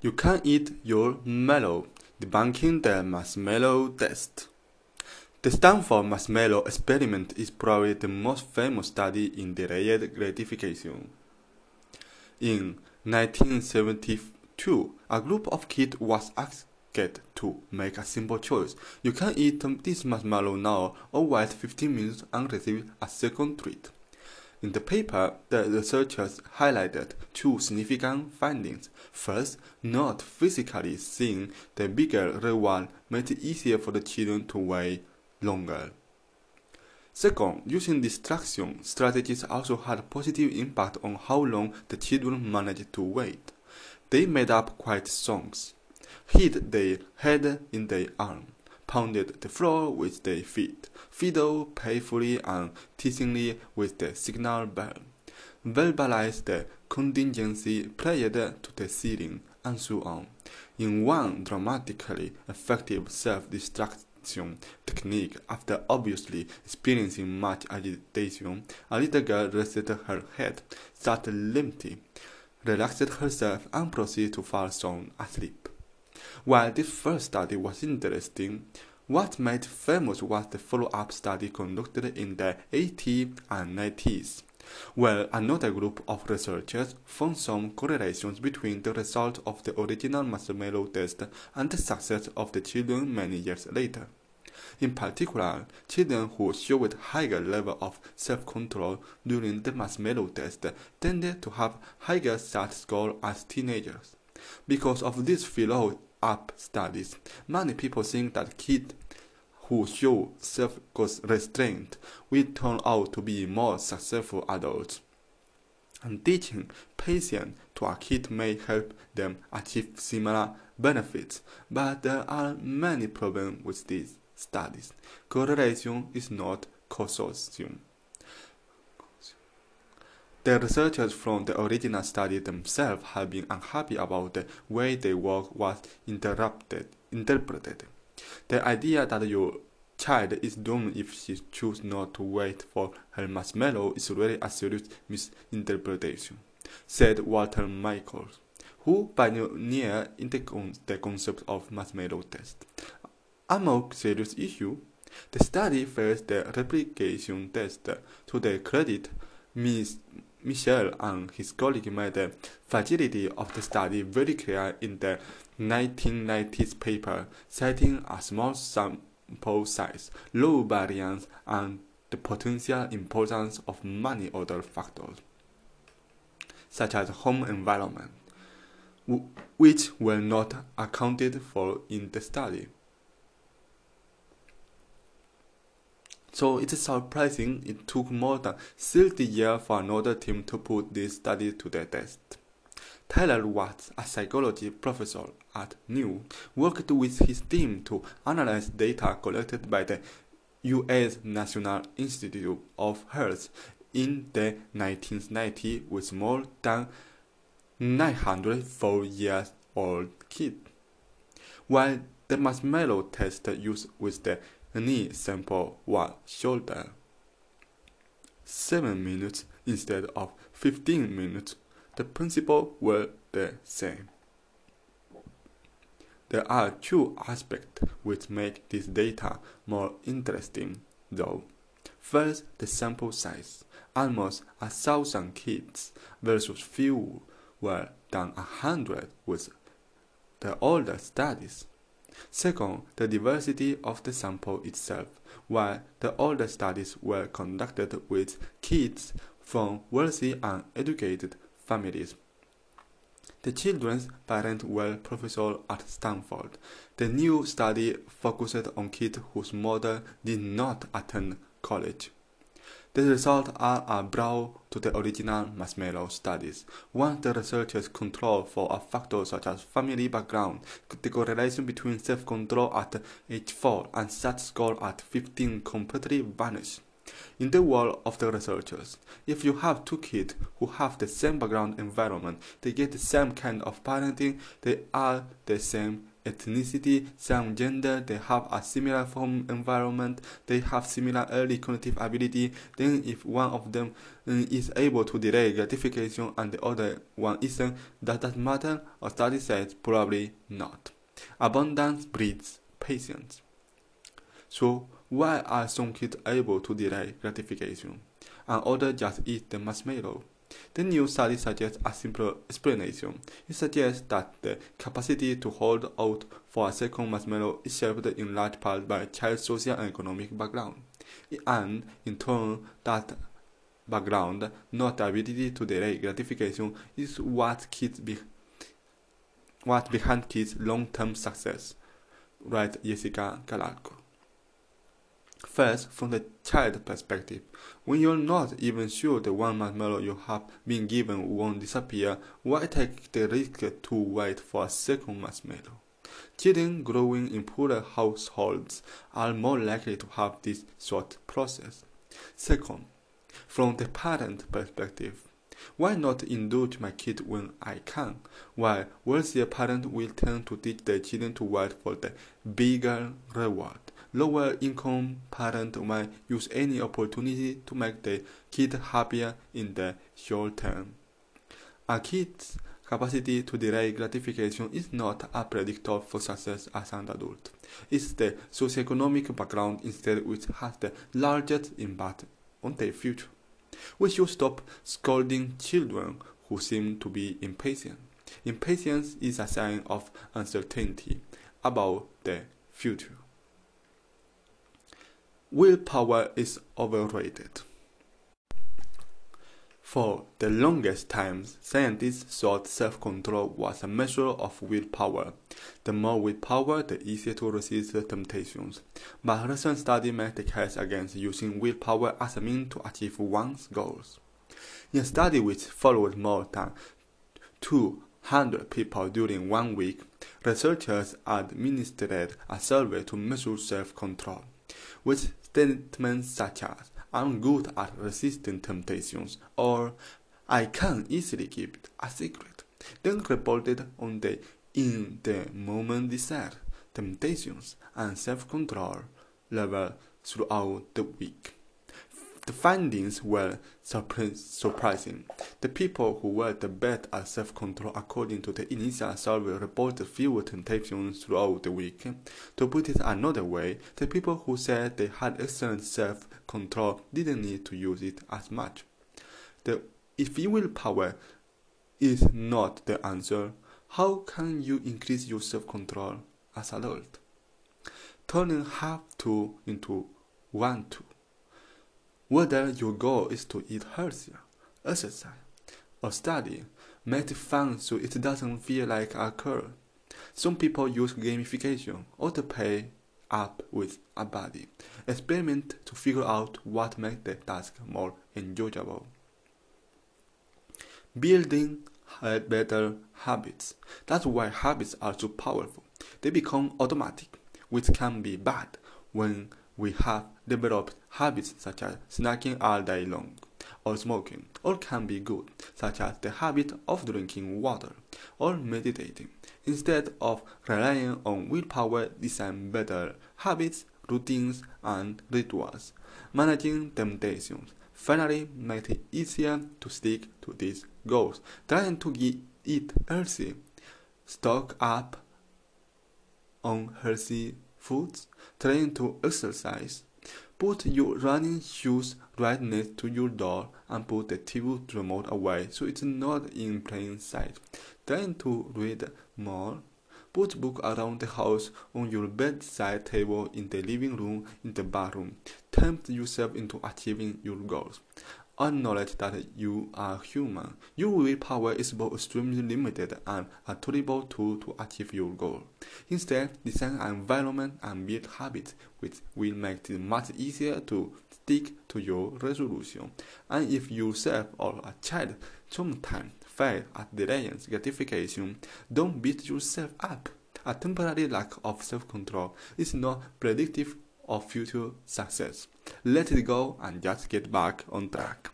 You can eat your marshmallow, debunking the marshmallow test. The Stanford marshmallow experiment is probably the most famous study in delayed gratification. In 1972, a group of kids was asked to make a simple choice. You can eat this marshmallow now or wait 15 minutes and receive a second treat. In the paper, the researchers highlighted two significant findings. First, not physically seeing the bigger reward made it easier for the children to wait longer. Second, using distraction strategies also had a positive impact on how long the children managed to wait. They made up quiet songs, hid their head in their arm, pounded the floor with their feet, fiddled playfully and teasingly with the signal bell, verbalized the contingency played to the ceiling, and so on. In one dramatically effective self-destruction technique, after obviously experiencing much agitation, a little girl rested her head, sat limply, relaxed herself, and proceeded to fall sound asleep. While this first study was interesting, what made famous was the follow-up study conducted in the 80s and 90s, where another group of researchers found some correlations between the result of the original marshmallow test and the success of the children many years later. In particular, children who showed higher level of self-control during the marshmallow test tended to have higher SAT score as teenagers. Because of this follow up studies, many people think that kids who show self-restraint will turn out to be more successful adults. And teaching patience to a kid may help them achieve similar benefits, but there are many problems with these studies. Correlation is not causation. The researchers from the original study themselves have been unhappy about the way their work was interpreted. The idea that your child is doomed if she chooses not to wait for her marshmallow is really a serious misinterpretation, said Walter Michaels, who pioneered the, con the concept of marshmallow test. A more serious issue, the study fails the replication test. To their credit, Ms. Mischel and his colleague made the fragility of the study very clear in the 1990s paper, citing a small sample size, low variance, and the potential importance of many other factors, such as home environment, which were not accounted for in the study. So it is surprising it took more than 30 years for another team to put this study to the test. Tyler Watts, a psychology professor at New, worked with his team to analyze data collected by the U.S. National Institute of Health in the 1990s with more than 904 years old kids. While the marshmallow test used with the knee sample was shorter. 7 minutes instead of 15 minutes. The principles were the same. There are two aspects which make this data more interesting, though. First, the sample size. Almost a thousand kids versus few, fewer than a hundred with the older studies. Second, the diversity of the sample itself. While the older studies were conducted with kids from wealthy and educated families. The children's parents were professors at Stanford. The new study focused on kids whose mother did not attend college. The results are a blow to the original marshmallow studies. Once the researchers control for a factor such as family background, the correlation between self-control at age 4 and SAT score at 15 completely vanished. In the world of the researchers, if you have two kids who have the same background environment, they get the same kind of parenting, they are the same ethnicity, same gender, they have a similar home environment, they have similar early cognitive ability, then if one of them um, is able to delay gratification and the other one isn't, does that matter? A study says probably not. Abundance breeds patience. So why are some kids able to delay gratification and others just eat the marshmallow? The new study suggests a simpler explanation. It suggests that the capacity to hold out for a second marshmallow is shaped in large part by a child's social and economic background, and in turn, that background, not the ability to delay gratification, is what kids be what behind kids' long-term success, writes Jessica Calarco. First, from the child perspective, when you're not even sure the one marshmallow you have been given won't disappear, why take the risk to wait for a second marshmallow? Children growing in poorer households are more likely to have this thought process. Second, from the parent perspective, why not indulge my kid when I can, while wealthier parents will tend to teach their children to wait for the bigger reward? Lower income parents might use any opportunity to make their kid happier in the short term. A kid's capacity to delay gratification is not a predictor for success as an adult. It's the socioeconomic background instead which has the largest impact on their future. We should stop scolding children who seem to be impatient. Impatience is a sign of uncertainty about the future. Willpower is overrated. For the longest time, scientists thought self-control was a measure of willpower. The more willpower, the easier to resist the temptations. But recent study make the case against using willpower as a means to achieve one's goals. In a study which followed more than 200 people during one week, researchers administered a survey to measure self-control, with statements such as I'm good at resisting temptations or I can easily keep a secret, then reported on the in the moment desire, temptations, and self control level throughout the week. The findings were surprising. The people who were the best at self-control according to the initial survey reported fewer temptations throughout the week. To put it another way, the people who said they had excellent self-control didn't need to use it as much. The, if you willpower is not the answer, how can you increase your self-control as an adult? Turning have to into want to whether your goal is to eat healthier, exercise, or study, make it fun so it doesn't feel like a chore. Some people use gamification or to pay up with a buddy. Experiment to figure out what makes the task more enjoyable. Building better habits. That's why habits are so powerful. They become automatic, which can be bad when we have developed habits such as snacking all day long or smoking, or can be good, such as the habit of drinking water or meditating. Instead of relying on willpower, design better habits, routines, and rituals. Managing temptations. Finally, make it easier to stick to these goals. Trying to eat healthy. Stock up on healthy foods, trying to exercise. Put your running shoes right next to your door and put the TV remote away so it's not in plain sight. Trying to read more. Put book around the house on your bedside table, in the living room, in the bathroom. Tempt yourself into achieving your goals acknowledge that you are human. Your willpower is both extremely limited and a terrible tool to achieve your goal. Instead, design an environment and build habits which will make it much easier to stick to your resolution. And if yourself or a child sometimes fail at delaying gratification, don't beat yourself up. A temporary lack of self-control is not predictive of future success. Let it go and just get back on track.